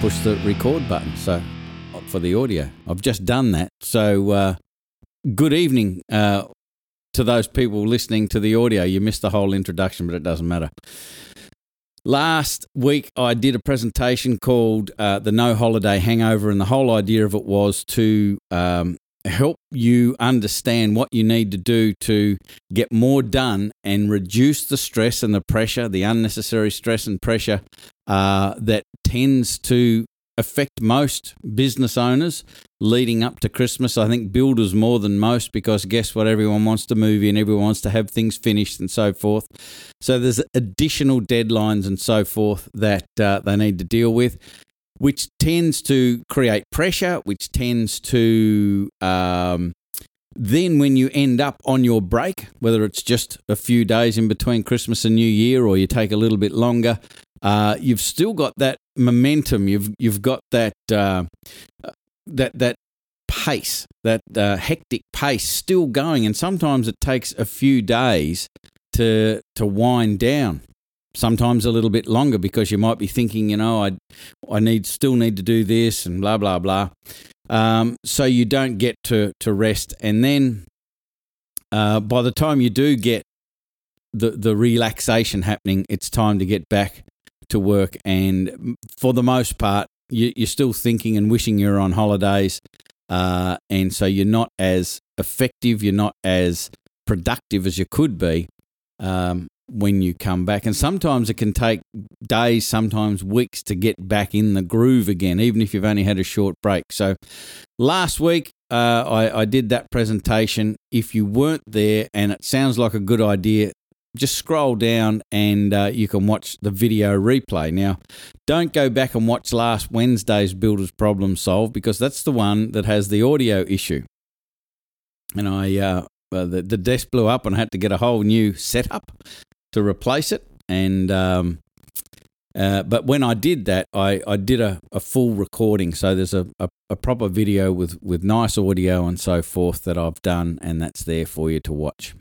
push the record button. So for the audio, I've just done that. So uh, good evening uh, to those people listening to the audio. You missed the whole introduction, but it doesn't matter. Last week, I did a presentation called uh, The No Holiday Hangover, and the whole idea of it was to um, help you understand what you need to do to get more done and reduce the stress and the pressure, the unnecessary stress and pressure uh, that tends to affect most business owners leading up to Christmas. I think builders more than most because guess what? Everyone wants to move in, everyone wants to have things finished and so forth. So there's additional deadlines and so forth that uh, they need to deal with which tends to create pressure, which tends to um, then when you end up on your break, whether it's just a few days in between Christmas and New Year, or you take a little bit longer, uh, you've still got that momentum. You've you've got that uh, that that pace, that uh, hectic pace still going, and sometimes it takes a few days to to wind down sometimes a little bit longer because you might be thinking, you know, I, I need still need to do this and blah blah blah. Um, so you don't get to to rest, and then uh, by the time you do get the the relaxation happening, it's time to get back to work. And for the most part, you, you're still thinking and wishing you're on holidays, uh, and so you're not as effective, you're not as productive as you could be. Um, when you come back. And sometimes it can take days, sometimes weeks to get back in the groove again, even if you've only had a short break. So last week, uh, I, I did that presentation. If you weren't there and it sounds like a good idea, just scroll down and uh, you can watch the video replay. Now, don't go back and watch last Wednesday's Builders Problem Solved because that's the one that has the audio issue. And I, uh, uh, the, the desk blew up and I had to get a whole new setup to replace it. And um, uh, but when I did that, I, I did a, a full recording. So there's a, a, a, proper video with, with nice audio and so forth that I've done, and that's there for you to watch.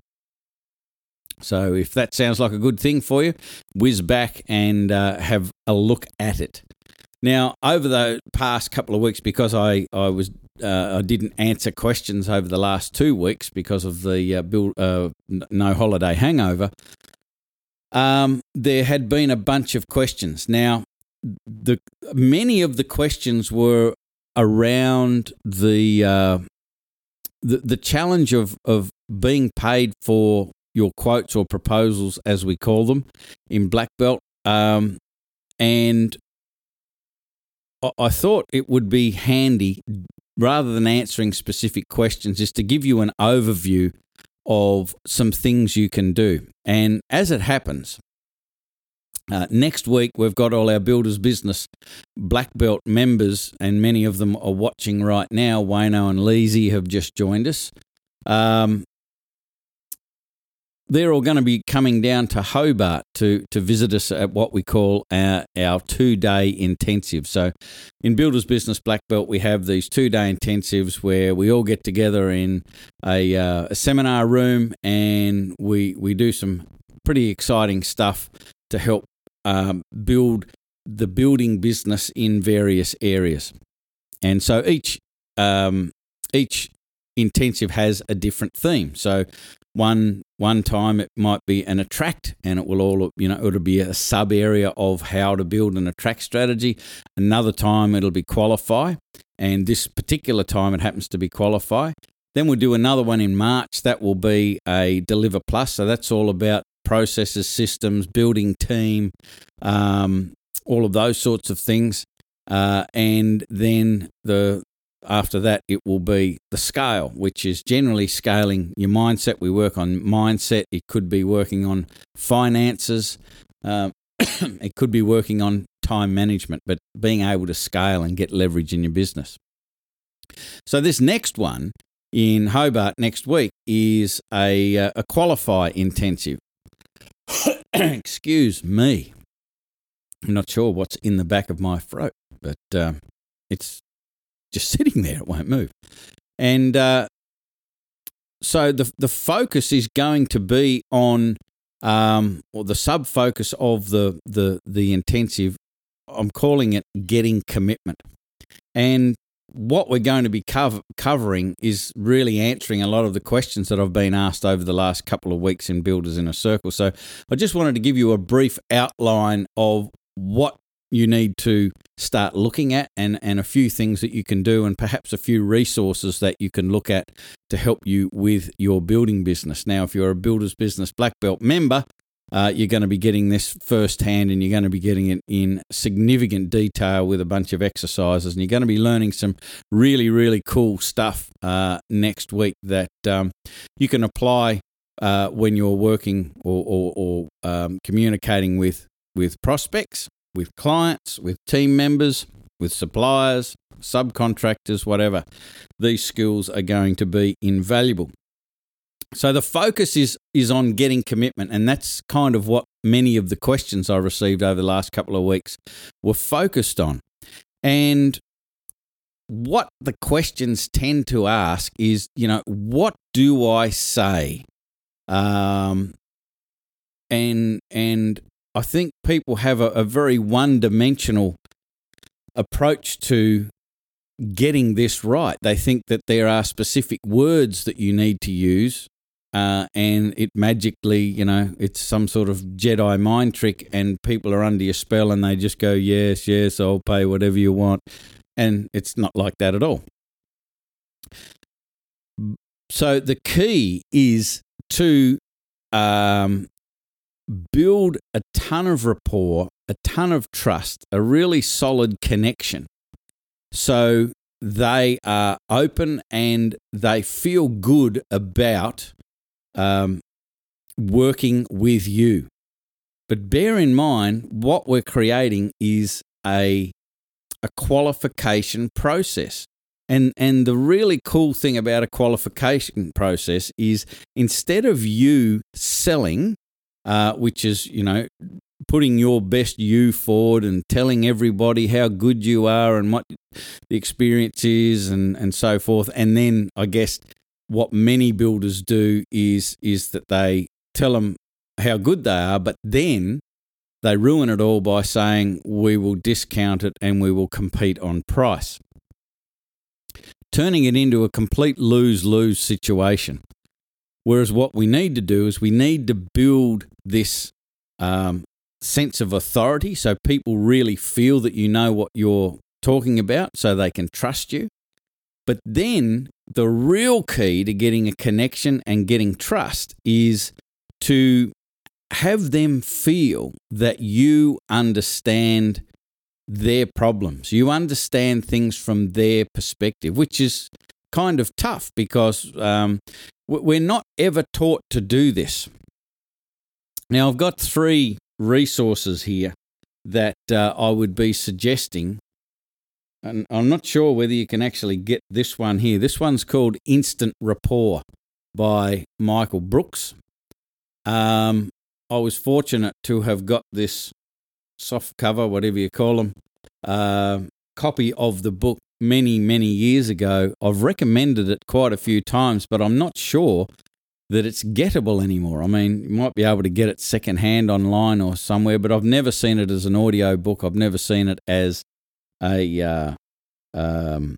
So if that sounds like a good thing for you, whiz back and uh, have a look at it. Now, over the past couple of weeks, because I, I was uh, I didn't answer questions over the last two weeks because of the uh, build, uh, no holiday hangover um, there had been a bunch of questions. Now, the many of the questions were around the uh, the, the challenge of of being paid for your quotes or proposals, as we call them, in black belt. Um, and I thought it would be handy, rather than answering specific questions, is to give you an overview of some things you can do. And as it happens, uh, next week, we've got all our Builders Business Black Belt members, and many of them are watching right now. Wayno and Leezy have just joined us. Um, they're all going to be coming down to Hobart to, to visit us at what we call our, our two day intensive. So, in Builders Business Black Belt, we have these two day intensives where we all get together in a, uh, a seminar room and we, we do some pretty exciting stuff to help um, build the building business in various areas. And so each um, each intensive has a different theme. So one one time it might be an attract and it will all you know it'll be a sub area of how to build an attract strategy. Another time it'll be qualify and this particular time it happens to be qualify. Then we'll do another one in march that will be a deliver plus. So that's all about processes, systems, building team, um, all of those sorts of things. Uh, and then the after that, it will be the scale, which is generally scaling your mindset. We work on mindset. It could be working on finances. Uh, it could be working on time management, but being able to scale and get leverage in your business. So this next one in Hobart next week is a, uh, a qualify intensive. Excuse me. I'm not sure what's in the back of my throat, but uh, it's just sitting there. It won't move. And uh, so the the focus is going to be on, um, or the sub focus of the the the intensive. I'm calling it getting commitment. And what we're going to be cover- covering is really answering a lot of the questions that I've been asked over the last couple of weeks in Builders in a Circle. So I just wanted to give you a brief outline of what you need to start looking at and, and a few things that you can do and perhaps a few resources that you can look at to help you with your building business. Now, if you're a Builders Business Black Belt member, uh, you're going to be getting this firsthand and you're going to be getting it in significant detail with a bunch of exercises. And you're going to be learning some really, really cool stuff uh, next week that um, you can apply uh, when you're working or, or, or um, communicating with, with prospects, with clients, with team members, with suppliers, subcontractors, whatever. These skills are going to be invaluable. So the focus is is on getting commitment, and that's kind of what many of the questions I received over the last couple of weeks were focused on. And what the questions tend to ask is, you know, what do I say? Um, and and I think people have a, a very one dimensional approach to getting this right. They think that there are specific words that you need to use uh, and it magically, you know, it's some sort of Jedi mind trick, and people are under your spell, and they just go, "Yes, yes, I'll pay whatever you want," and it's not like that at all. So the key is to um, build a ton of rapport, a ton of trust, a really solid connection. So they are open and they feel good about um, working with you. But bear in mind, what we're creating is a, a qualification process. And, and the really cool thing about a qualification process is instead of you selling, uh, which is, you know, putting your best you forward and telling everybody how good you are and what the experience is and, and so forth. And then I guess what many builders do is is that they tell them how good they are, but then they ruin it all by saying we will discount it and we will compete on price, turning it into a complete lose lose situation. Whereas what we need to do is we need to build this um, sense of authority so people really feel that you know what you're talking about so they can trust you. But then the real key to getting a connection and getting trust is to have them feel that you understand their problems. You understand things from their perspective, which is kind of tough because um, we're not ever taught to do this. Now, I've got three resources here that uh, I would be suggesting and I'm not sure whether you can actually get this one here. This one's called Instant Rapport by Michael Brooks. Um, I was fortunate to have got this soft cover, whatever you call them, uh, copy of the book many, many years ago. I've recommended it quite a few times, but I'm not sure that it's gettable anymore. I mean, you might be able to get it secondhand online or somewhere, but I've never seen it as an audio book. I've never seen it as a uh, um,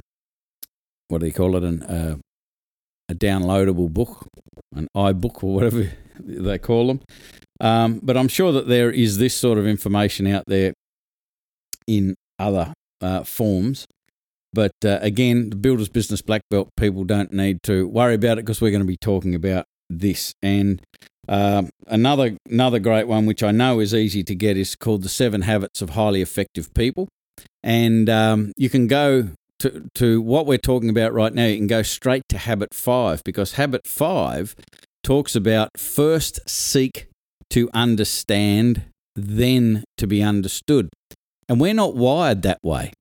what do they call it? An, uh, a downloadable book, an iBook or whatever they call them. Um, but I'm sure that there is this sort of information out there in other uh, forms. But uh, again, the Builder's Business Black Belt people don't need to worry about it because we're going to be talking about this. And uh, another another great one, which I know is easy to get, is called The Seven Habits of Highly Effective People. And um, you can go to, to what we're talking about right now, you can go straight to habit five because habit five talks about first seek to understand, then to be understood. And we're not wired that way.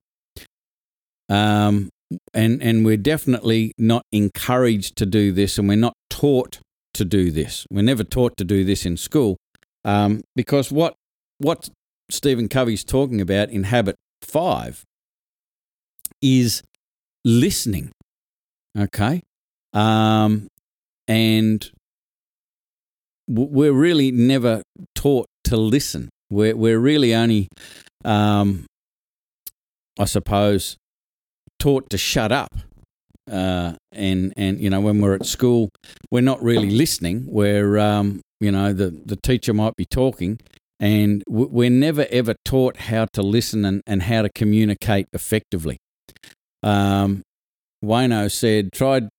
Um, and, and we're definitely not encouraged to do this, and we're not taught to do this. We're never taught to do this in school um, because what, what Stephen Covey's talking about in habit five is listening. Okay. Um, and we're really never taught to listen. We're, we're really only um, I suppose, taught to shut up. Uh, and and you know when we're at school, we're not really listening. We're um, you know the the teacher might be talking, and we're never ever taught how to listen and, and how to communicate effectively. Um, Wayno said, "Tried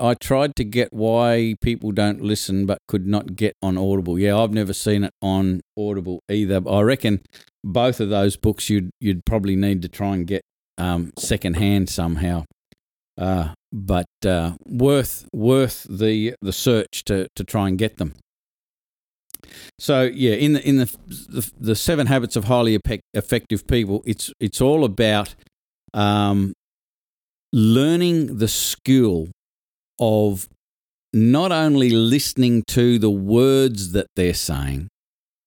I tried to get why people don't listen but could not get on Audible. Yeah, I've never seen it on Audible either. I reckon both of those books you'd you'd probably need to try and get um, secondhand somehow. Uh, but uh, worth worth the the search to to try and get them. So yeah, in the in the the, the seven habits of highly effective people, it's it's all about um, learning the skill of not only listening to the words that they're saying,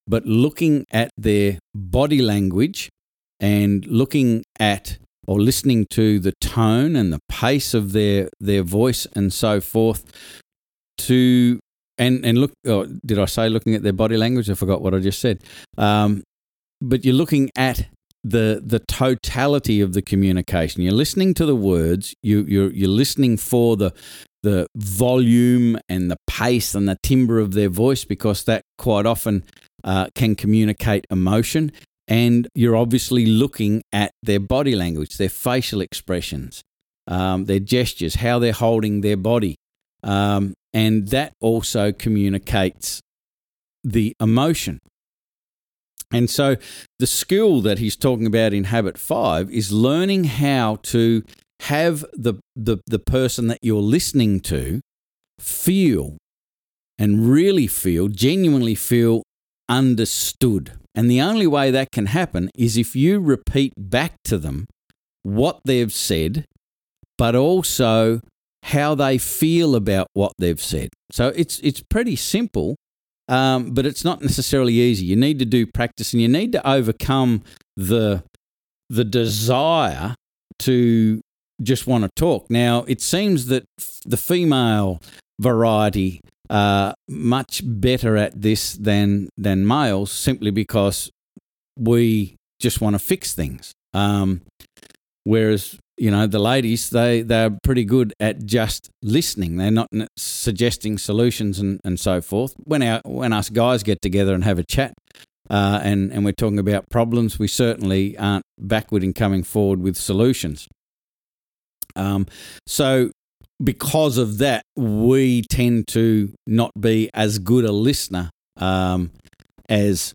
but looking at their body language and looking at or listening to the tone and the pace of their their voice and so forth to and and look oh, did I say looking at their body language? I forgot what I just said. Um, but you're looking at the the totality of the communication. You're listening to the words. You you're you're listening for the the volume and the pace and the timbre of their voice because that quite often uh, can communicate emotion. And you're obviously looking at their body language, their facial expressions, um, their gestures, how they're holding their body. Um, and that also communicates the emotion. And so the skill that he's talking about in habit five is learning how to have the, the, the person that you're listening to feel and really feel, genuinely feel understood. And the only way that can happen is if you repeat back to them what they've said, but also how they feel about what they've said. So it's it's pretty simple, um, but it's not necessarily easy. You need to do practice, and you need to overcome the the desire to just want to talk. Now, it seems that the female variety are much better at this than than males, simply because we just want to fix things. Um, whereas you know the ladies, they they're pretty good at just listening. They're not suggesting solutions and, and so forth. When our when us guys get together and have a chat, uh, and and we're talking about problems, we certainly aren't backward in coming forward with solutions. Um, so, because of that, we tend to not be as good a listener um, as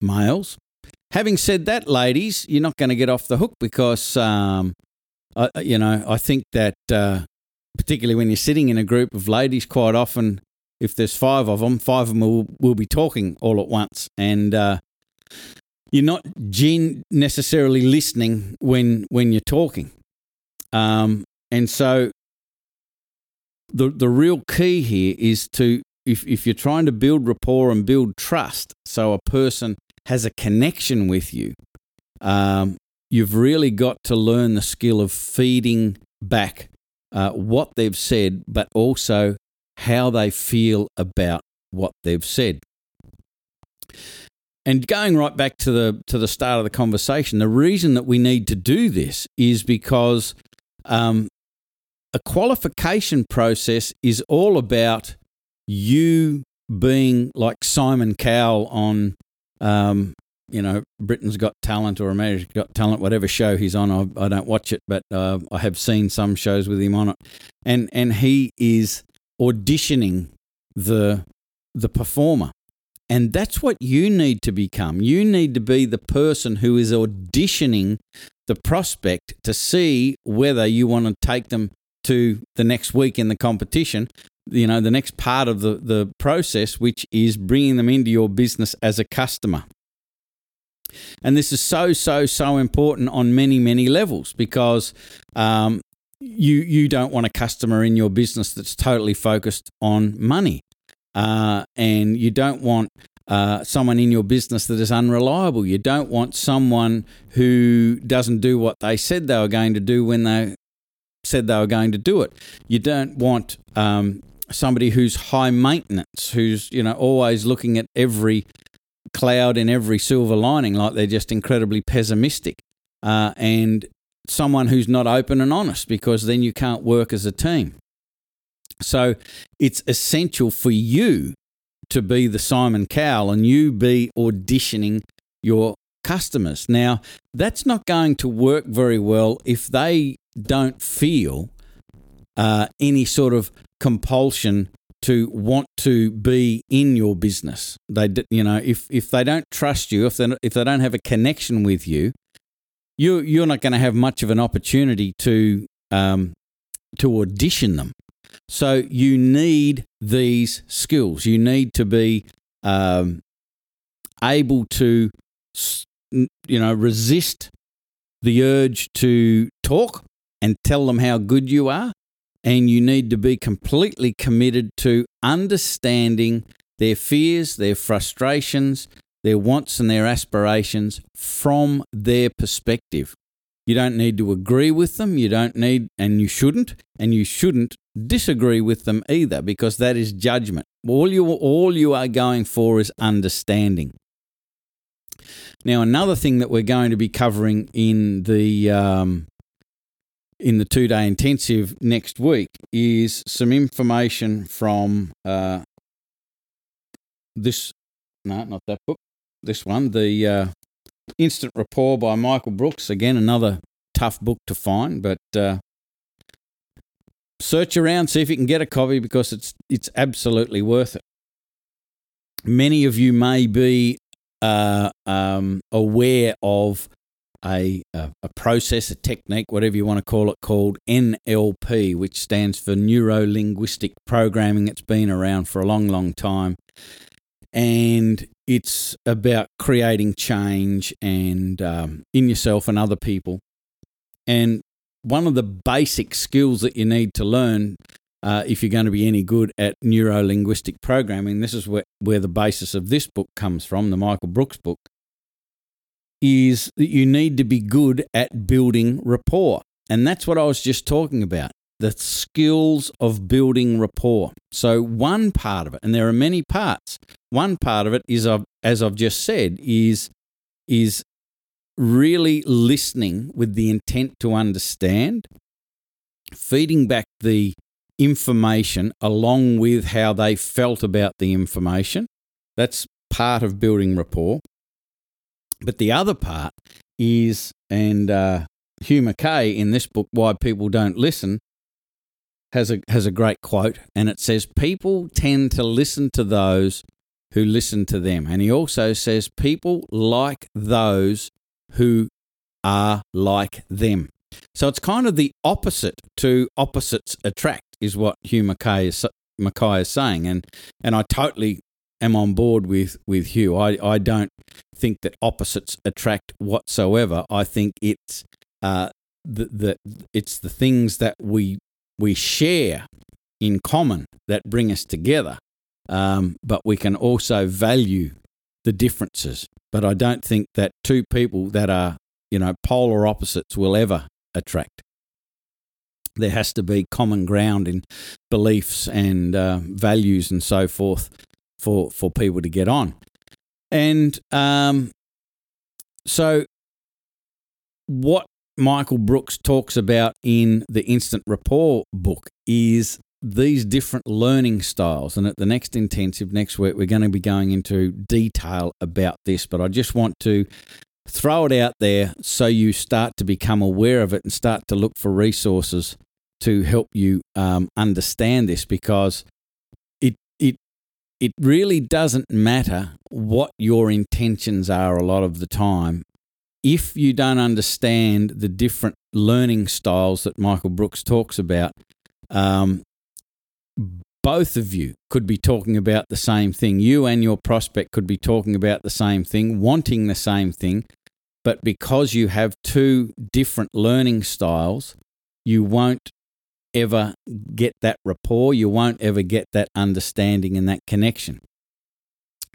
males. Having said that, ladies, you're not going to get off the hook because, um, I, you know, I think that uh, particularly when you're sitting in a group of ladies, quite often, if there's five of them, five of them will, will be talking all at once, and uh, you're not gen- necessarily listening when when you're talking. Um, and so the the real key here is to if if you're trying to build rapport and build trust, so a person has a connection with you, um, you've really got to learn the skill of feeding back uh, what they've said, but also how they feel about what they've said. And going right back to the to the start of the conversation, the reason that we need to do this is because um, a qualification process is all about you being like Simon Cowell on, um, you know, Britain's Got Talent or America's Got Talent, whatever show he's on. I, I don't watch it, but uh, I have seen some shows with him on it, and and he is auditioning the the performer. And that's what you need to become. You need to be the person who is auditioning the prospect to see whether you want to take them to the next week in the competition. You know, the next part of the, the process, which is bringing them into your business as a customer. And this is so, so, so important on many, many levels because um, you you don't want a customer in your business that's totally focused on money, uh, and you don't want uh, someone in your business that is unreliable. You don't want someone who doesn't do what they said they were going to do when they said they were going to do it. You don't want um, somebody who's high maintenance, who's you know always looking at every cloud and every silver lining, like they're just incredibly pessimistic. Uh, and someone who's not open and honest because then you can't work as a team. So it's essential for you to be the Simon Cowell and you be auditioning your customers. Now, that's not going to work very well if they don't feel uh, any sort of compulsion to want to be in your business. They, you know, if if they don't trust you, if they if they don't have a connection with you, you you're not going to have much of an opportunity to um, to audition them. So you need these skills. You need to be um, able to, you know, resist the urge to talk and tell them how good you are. And you need to be completely committed to understanding their fears, their frustrations, their wants, and their aspirations from their perspective. You don't need to agree with them. You don't need, and you shouldn't, and you shouldn't disagree with them either, because that is judgment. All you, all you are going for is understanding. Now, another thing that we're going to be covering in the um, in the two day intensive next week is some information from uh, this. No, not that book. This one, the uh, Instant Rapport by Michael Brooks. Again, another tough book to find, but uh, search around, see if you can get a copy because it's it's absolutely worth it. Many of you may be uh, um, aware of a, a, a process, a technique, whatever you want to call it, called NLP, which stands for Neuro Linguistic Programming. It's been around for a long, long time. And it's about creating change and um, in yourself and other people. And one of the basic skills that you need to learn uh, if you're going to be any good at neuro linguistic programming, this is where, where the basis of this book comes from, the Michael Brooks book, is that you need to be good at building rapport. And that's what I was just talking about the skills of building rapport. So, one part of it, and there are many parts, one part of it is, as I've just said, is, is really listening with the intent to understand, feeding back the information along with how they felt about the information. That's part of building rapport. But the other part is, and uh, Hugh Mackay in this book, Why People Don't Listen, has a, has a great quote, and it says, People tend to listen to those who listen to them. And he also says, People like those who are like them. So it's kind of the opposite to opposites attract, is what Hugh Mackay is, is saying. And, and I totally am on board with, with Hugh. I, I don't think that opposites attract whatsoever. I think it's uh, the, the it's the things that we we share in common that bring us together. Um, but we can also value the differences. But I don't think that two people that are you know polar opposites will ever attract. There has to be common ground in beliefs and uh, values and so forth for for people to get on. And um, so, what Michael Brooks talks about in the Instant Rapport book is these different learning styles. And at the next intensive next week, we're going to be going into detail about this. But I just want to throw it out there so you start to become aware of it and start to look for resources to help you um, understand this because it it it really doesn't matter what your intentions are a lot of the time. If you don't understand the different learning styles that Michael Brooks talks about, um, both of you could be talking about the same thing. You and your prospect could be talking about the same thing, wanting the same thing, but because you have two different learning styles, you won't ever get that rapport. You won't ever get that understanding and that connection.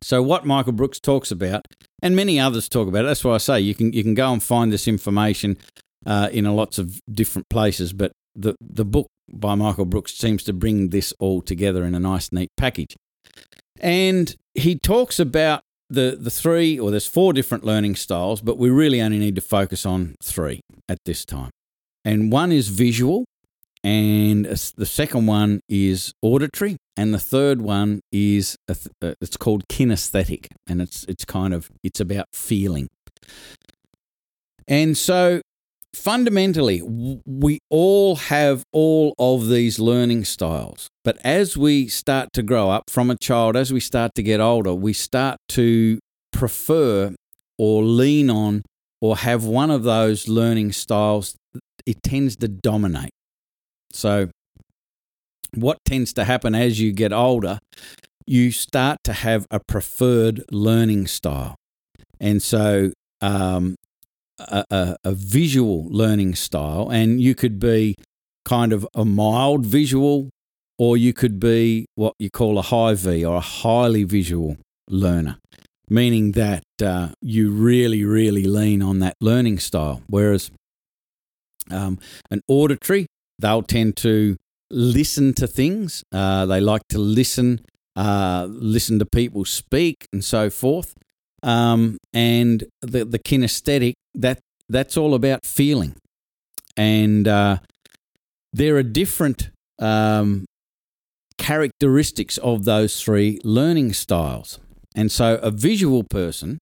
So, what Michael Brooks talks about, and many others talk about, that's why I say you can you can go and find this information uh, in lots of different places. But the the book by Michael Brooks seems to bring this all together in a nice, neat package. And he talks about the the three, or there's four different learning styles, but we really only need to focus on three at this time. and one is visual, and the second one is auditory, and the third one is uh, it's called kinesthetic, and it's it's kind of it's about feeling. And so fundamentally, we all have all of these learning styles. But as we start to grow up from a child, as we start to get older, we start to prefer or lean on or have one of those learning styles. It tends to dominate. So, what tends to happen as you get older, you start to have a preferred learning style. And so, um, a, a, a visual learning style, and you could be kind of a mild visual, or you could be what you call a high V or a highly visual learner, meaning that uh, you really, really lean on that learning style. Whereas um, an auditory, they'll tend to listen to things. Uh, they like to listen, uh, listen to people speak, and so forth. Um, and the the kinesthetic that that's all about feeling, and uh, there are different um, characteristics of those three learning styles. And so, a visual person,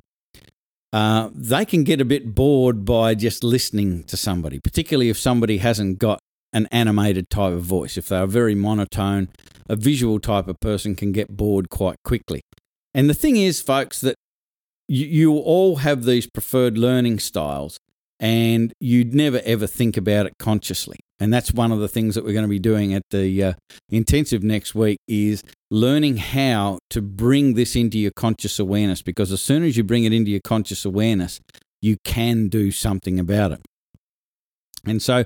uh, they can get a bit bored by just listening to somebody, particularly if somebody hasn't got an animated type of voice. If they're very monotone, a visual type of person can get bored quite quickly. And the thing is, folks, that you, you all have these preferred learning styles and you'd never ever think about it consciously. And that's one of the things that we're going to be doing at the uh, intensive next week is learning how to bring this into your conscious awareness because as soon as you bring it into your conscious awareness you can do something about it. And so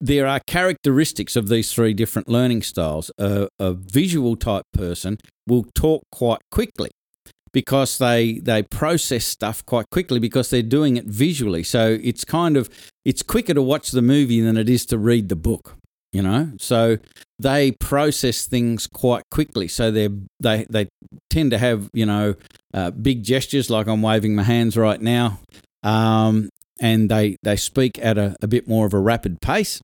there are characteristics of these three different learning styles. A, a visual type person will talk quite quickly because they they process stuff quite quickly because they're doing it visually. So it's kind of it's quicker to watch the movie than it is to read the book. You know, so they process things quite quickly. So they they they tend to have you know uh, big gestures like I'm waving my hands right now, um, and they they speak at a, a bit more of a rapid pace.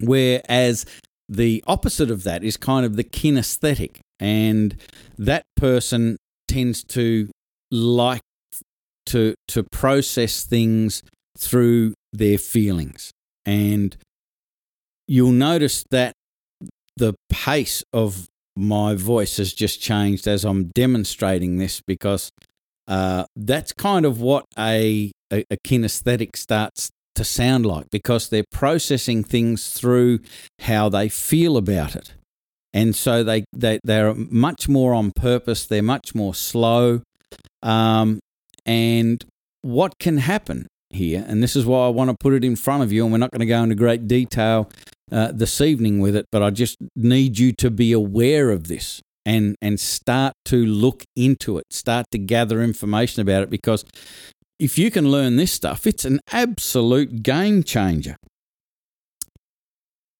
Whereas the opposite of that is kind of the kinesthetic and that person tends to like to to process things through their feelings. And you'll notice that the pace of my voice has just changed as I'm demonstrating this because uh, that's kind of what a, a, a kinesthetic starts to sound like because they're processing things through how they feel about it and so they they they're much more on purpose. They're much more slow, um, and what can happen here, and this is why I want to put it in front of you, and we're not going to go into great detail uh, this evening with it, but I just need you to be aware of this and and start to look into it, start to gather information about it, because if you can learn this stuff, it's an absolute game changer.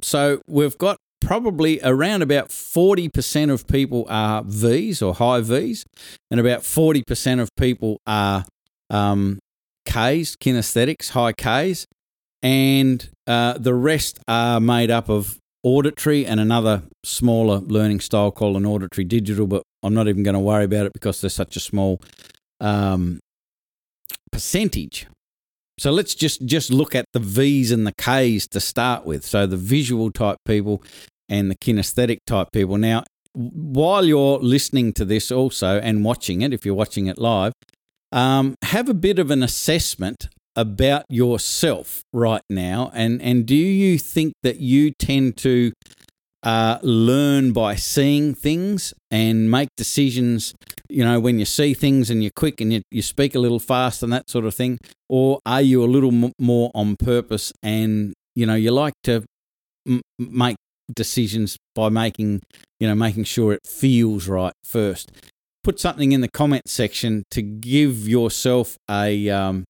So we've got probably around about 40% of people are Vs or high Vs, and about 40% of people are um, Ks, kinesthetics, high Ks, and uh, the rest are made up of auditory and another smaller learning style called an auditory digital, but I'm not even going to worry about it because there's such a small um, percentage so let's just just look at the V's and the K's to start with. So the visual type people and the kinesthetic type people. Now, while you're listening to this also and watching it, if you're watching it live, um, have a bit of an assessment about yourself right now, and and do you think that you tend to uh, learn by seeing things and make decisions, you know, when you see things and you're quick and you, you speak a little fast and that sort of thing? Or are you a little m- more on purpose and, you know, you like to m- make decisions by making, you know, making sure it feels right first? Put something in the comment section to give yourself a, um,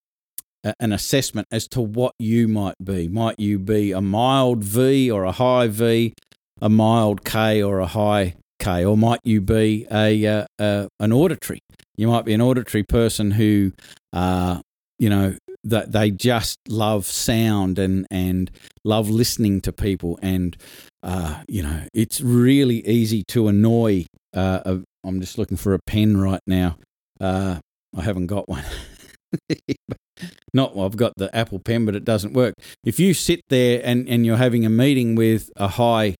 an assessment as to what you might be. Might you be a mild V or a high V? A mild K or a high K, or might you be a, uh, uh, an auditory? You might be an auditory person who, uh, you know, that they just love sound and and love listening to people, and uh, you know, it's really easy to annoy. Uh, a, I'm just looking for a pen right now. Uh, I haven't got one. Not, well, I've got the Apple Pen, but it doesn't work. If you sit there and, and you're having a meeting with a high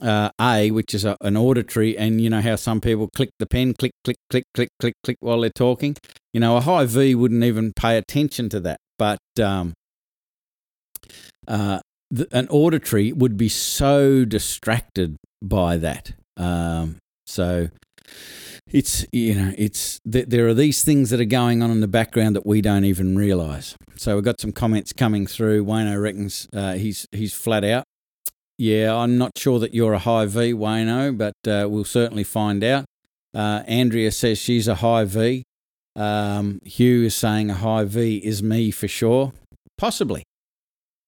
uh, A, which is a, an auditory, and you know how some people click the pen, click, click, click, click, click, click while they're talking. You know, a high V wouldn't even pay attention to that, but um, uh, the, an auditory would be so distracted by that. Um, so it's you know it's there are these things that are going on in the background that we don't even realize. So we've got some comments coming through. Wayno reckons uh, he's he's flat out. Yeah, I'm not sure that you're a high V, Wayno, but uh, we'll certainly find out. Uh, Andrea says she's a high V. Um, Hugh is saying a high V is me for sure. Possibly.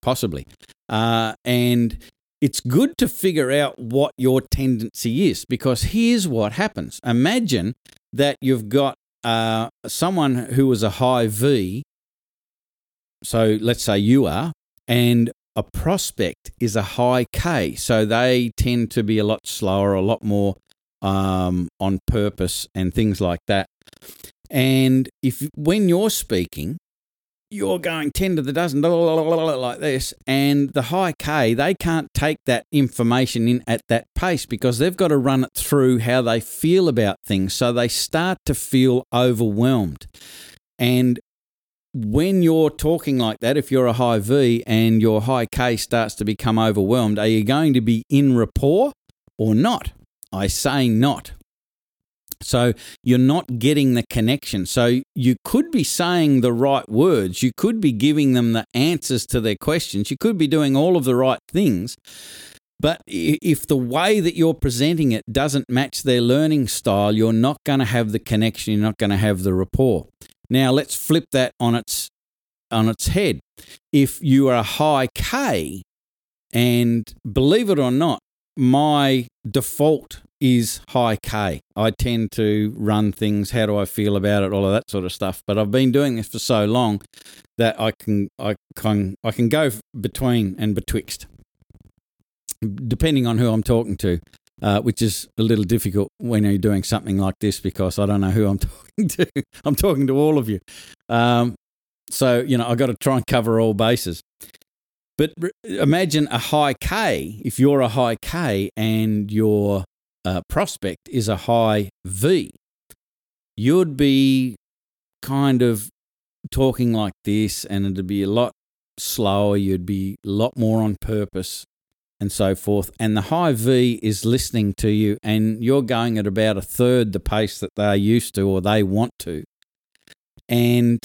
Possibly. Uh, and it's good to figure out what your tendency is because here's what happens. Imagine that you've got uh, someone who is a high V. So let's say you are, and a prospect is a high K. So they tend to be a lot slower, a lot more um, on purpose, and things like that. And if when you're speaking, you're going 10 to the dozen like this and the high k they can't take that information in at that pace because they've got to run it through how they feel about things so they start to feel overwhelmed and when you're talking like that, if you're a high V and your high K starts to become overwhelmed, are you going to be in rapport or not? I say not. So you're not getting the connection. So you could be saying the right words. You could be giving them the answers to their questions. You could be doing all of the right things. But if the way that you're presenting it doesn't match their learning style, you're not going to have the connection. You're not going to have the rapport. Now let's flip that on its on its head. If you are a high K, and believe it or not, my default is high K. I tend to run things. How do I feel about it? All of that sort of stuff. But I've been doing this for so long that I can I can I can go between and betwixt, depending on who I'm talking to uh, which is a little difficult when you're doing something like this because I don't know who I'm talking to. I'm talking to all of you. Um, so, you know, I've got to try and cover all bases. But re- imagine a high K. If you're a high K and your uh, prospect is a high V, you'd be kind of talking like this and it'd be a lot slower. You'd be a lot more on purpose and so forth. And the high V is listening to you, and you're going at about a third the pace that they're used to or they want to. And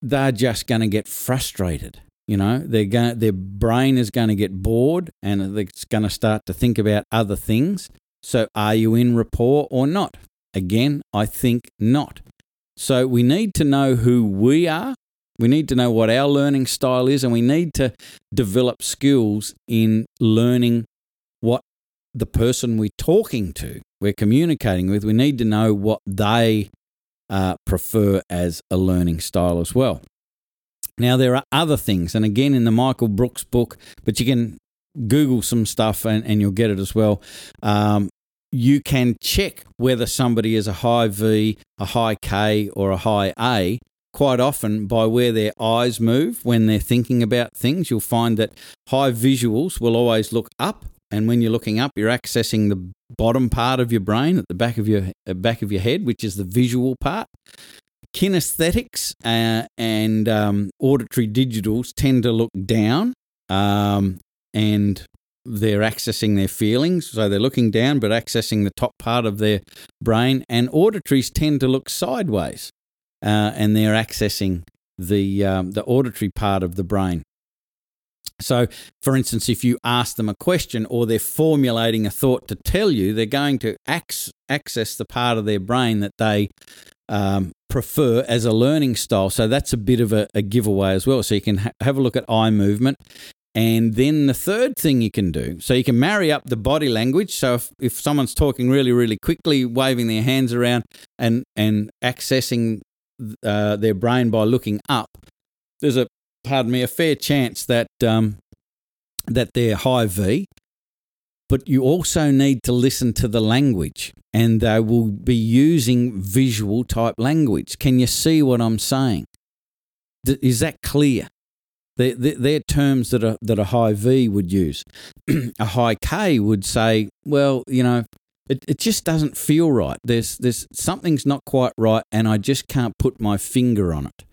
they're just going to get frustrated. You know, they're going, their brain is going to get bored and it's going to start to think about other things. So, are you in rapport or not? Again, I think not. So, we need to know who we are we need to know what our learning style is, and we need to develop skills in learning what the person we're talking to, we're communicating with, we need to know what they uh, prefer as a learning style as well. Now, there are other things, and again, in the Michael Brooks book, but you can Google some stuff and, and you'll get it as well. Um, you can check whether somebody is a high V, a high K, or a high A quite often by where their eyes move when they're thinking about things. You'll find that high visuals will always look up, and when you're looking up, you're accessing the bottom part of your brain at the back of your back of your head, which is the visual part. Kinesthetics uh, and um, auditory digitals tend to look down, um, and they're accessing their feelings. So they're looking down, but accessing the top part of their brain. And auditories tend to look sideways uh, and they're accessing the um, the auditory part of the brain. So, for instance, if you ask them a question or they're formulating a thought to tell you, they're going to ac- access the part of their brain that they um, prefer as a learning style. So that's a bit of a, a giveaway as well. So you can ha- have a look at eye movement. And then the third thing you can do, so you can marry up the body language. So if, if someone's talking really, really quickly, waving their hands around and, and accessing uh, their brain by looking up, there's a pardon me a fair chance that um, that they're high V, but you also need to listen to the language, and they will be using visual type language. Can you see what I'm saying? Is that clear? They're, they're, terms that a, that a high V would use. a high K would say, well, you know, it, it just doesn't feel right. There's, there's something's not quite right, and I just can't put my finger on it.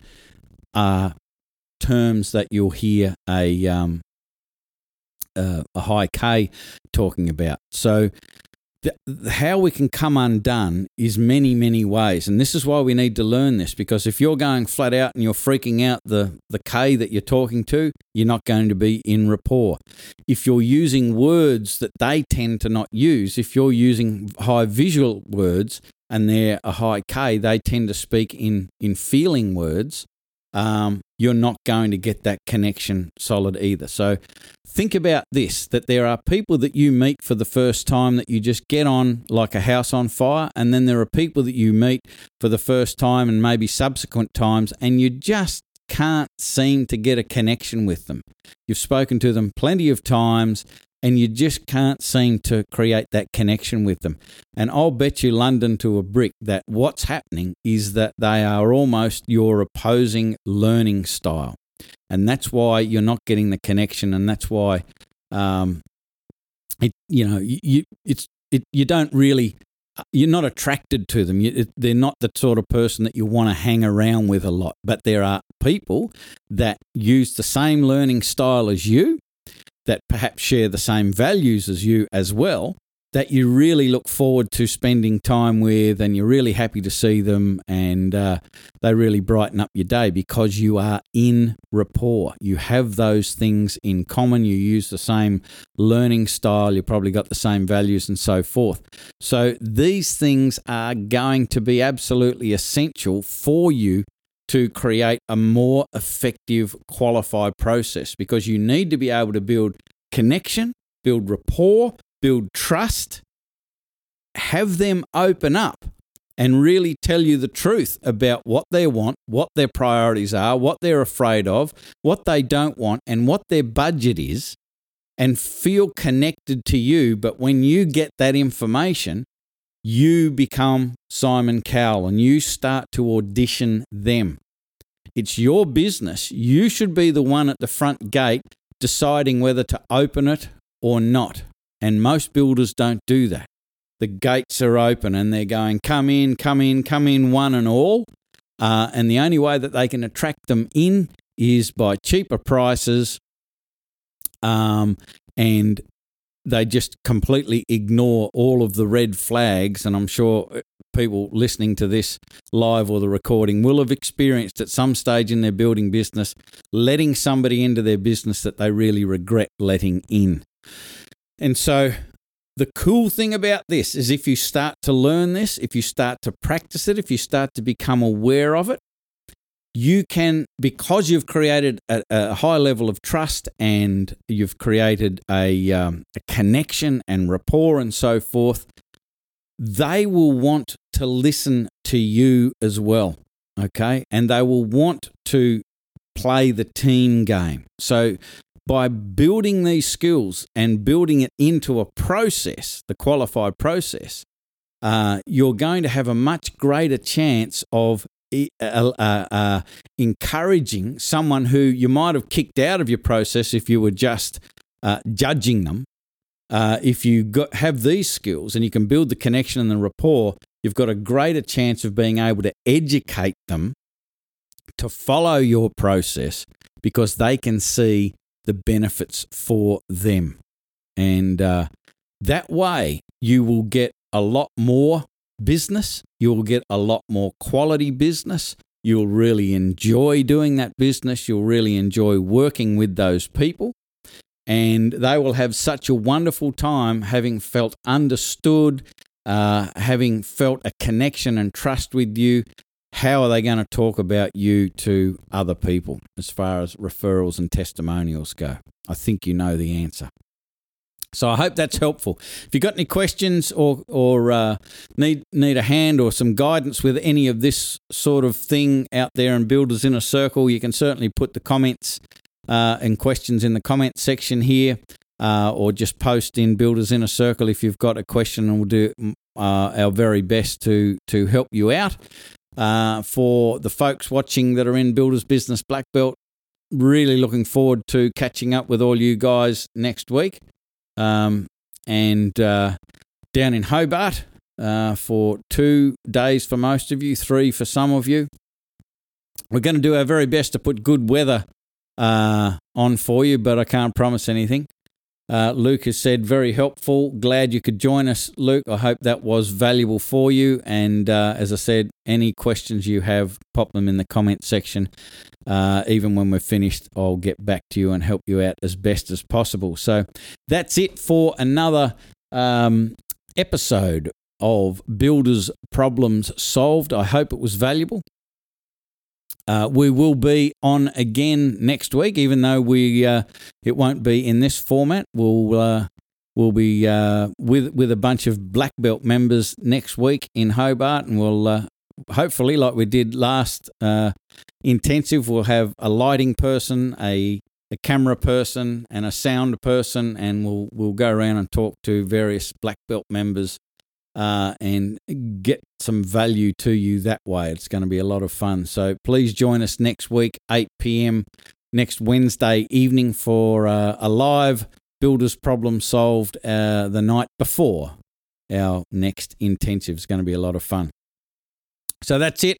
Uh, terms that you'll hear a um, uh, a high K talking about. So how we can come undone is many many ways and this is why we need to learn this because if you're going flat out and you're freaking out the the k that you're talking to you're not going to be in rapport. If you're using words that they tend to not use if you're using high visual words and they're a high k they tend to speak in in feeling words um, you're not going to get that connection solid either so think about this that there are people that you meet for the first time that you just get on like a house on fire, and then there are people that you meet for the first time and maybe subsequent times, and you just can't seem to get a connection with them. You've spoken to them plenty of times and you just can't seem to create that connection with them. And I'll bet you London to a brick that what's happening is that they are almost your opposing learning style and that's why you're not getting the connection, and that's why, um, it you know you it's it you don't really you're not attracted to them. You, they're not the sort of person that you want to hang around with a lot. But there are people that use the same learning style as you, that perhaps share the same values as you as well, that you really look forward to spending time with and you're really happy to see them and uh, they really brighten up your day because you are in rapport. You have those things in common. You use the same learning style. You've probably got the same values and so forth. So these things are going to be absolutely essential for you to create a more effective qualified process because you need to be able to build connection, build rapport, build trust, have them open up and really tell you the truth about what they want, what their priorities are, what they're afraid of, what they don't want, and what their budget is, and feel connected to you. But when you get that information, you become Simon Cowell and you start to audition them. It's your business. You should be the one at the front gate deciding whether to open it or not. And most builders don't do that. The gates are open and they're going, come in, come in, come in, one and all. Uh, and the only way that they can attract them in is by cheaper prices. Um, and they just completely ignore all of the red flags. And I'm sure uh, people listening to this live or the recording will have experienced at some stage in their building business letting somebody into their business that they really regret letting in. And so the cool thing about this is if you start to learn this, if you start to practice it, if you start to become aware of it, you can, because you've created a, a high level of trust and you've created a, um, a connection and rapport and so forth, they will want to listen to you as well. Okay. And they will want to play the team game. So by building these skills and building it into a process, the qualified process, uh, you're going to have a much greater chance of uh, uh, encouraging someone who you might have kicked out of your process if you were just uh, judging them. Uh, if you got, have these skills and you can build the connection and the rapport, you've got a greater chance of being able to educate them to follow your process because they can see the benefits for them. And uh, that way, you will get a lot more business. You'll get a lot more quality business. You'll really enjoy doing that business. You'll really enjoy working with those people. And they will have such a wonderful time having felt understood, uh, having felt a connection and trust with you, how are they going to talk about you to other people as far as referrals and testimonials go? I think you know the answer. So I hope that's helpful. If you've got any questions or or uh, need need a hand or some guidance with any of this sort of thing out there and Builders in a Circle, you can certainly put the comments uh, and questions in the comment section here, uh, or just post in Builders in a Circle if you've got a question, and we'll do uh, our very best to to help you out. Uh, for the folks watching that are in Builders Business Black Belt, really looking forward to catching up with all you guys next week. Um, and uh, down in Hobart uh, for two days for most of you, three for some of you. We're going to do our very best to put good weather uh, on for you, but I can't promise anything. Uh, Luke has said, very helpful. Glad you could join us, Luke. I hope that was valuable for you. And uh, as I said, any questions you have, pop them in the comment section. Uh, even when we're finished, I'll get back to you and help you out as best as possible. So that's it for another um, episode of Builders Problems Solved. I hope it was valuable. Uh, we will be on again next week, even though we uh, it won't be in this format. We'll uh, we'll be uh, with with a bunch of black belt members next week in Hobart, and we'll uh, hopefully, like we did last uh, intensive, we'll have a lighting person, a a camera person, and a sound person, and we'll we'll go around and talk to various black belt members uh, and get some value to you that way. It's going to be a lot of fun. So please join us next week, 8 p.m. next Wednesday evening for uh, a live Builders Problem Solved uh, the night before our next intensive. It's going to be a lot of fun. So that's it.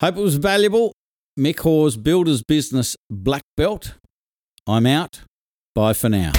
Hope it was valuable. Mick Hawes, Builders Business Black Belt. I'm out. Bye for now.